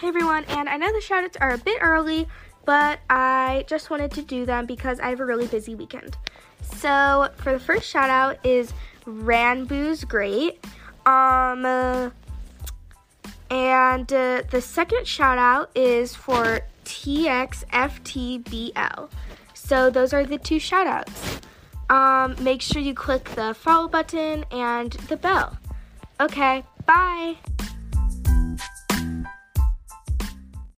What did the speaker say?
Hey everyone, and I know the shoutouts are a bit early, but I just wanted to do them because I have a really busy weekend. So for the first shoutout is Ranboo's Great. Um, uh, and uh, the second shoutout is for TXFTBL. So those are the two shoutouts. Um, make sure you click the follow button and the bell. Okay, bye.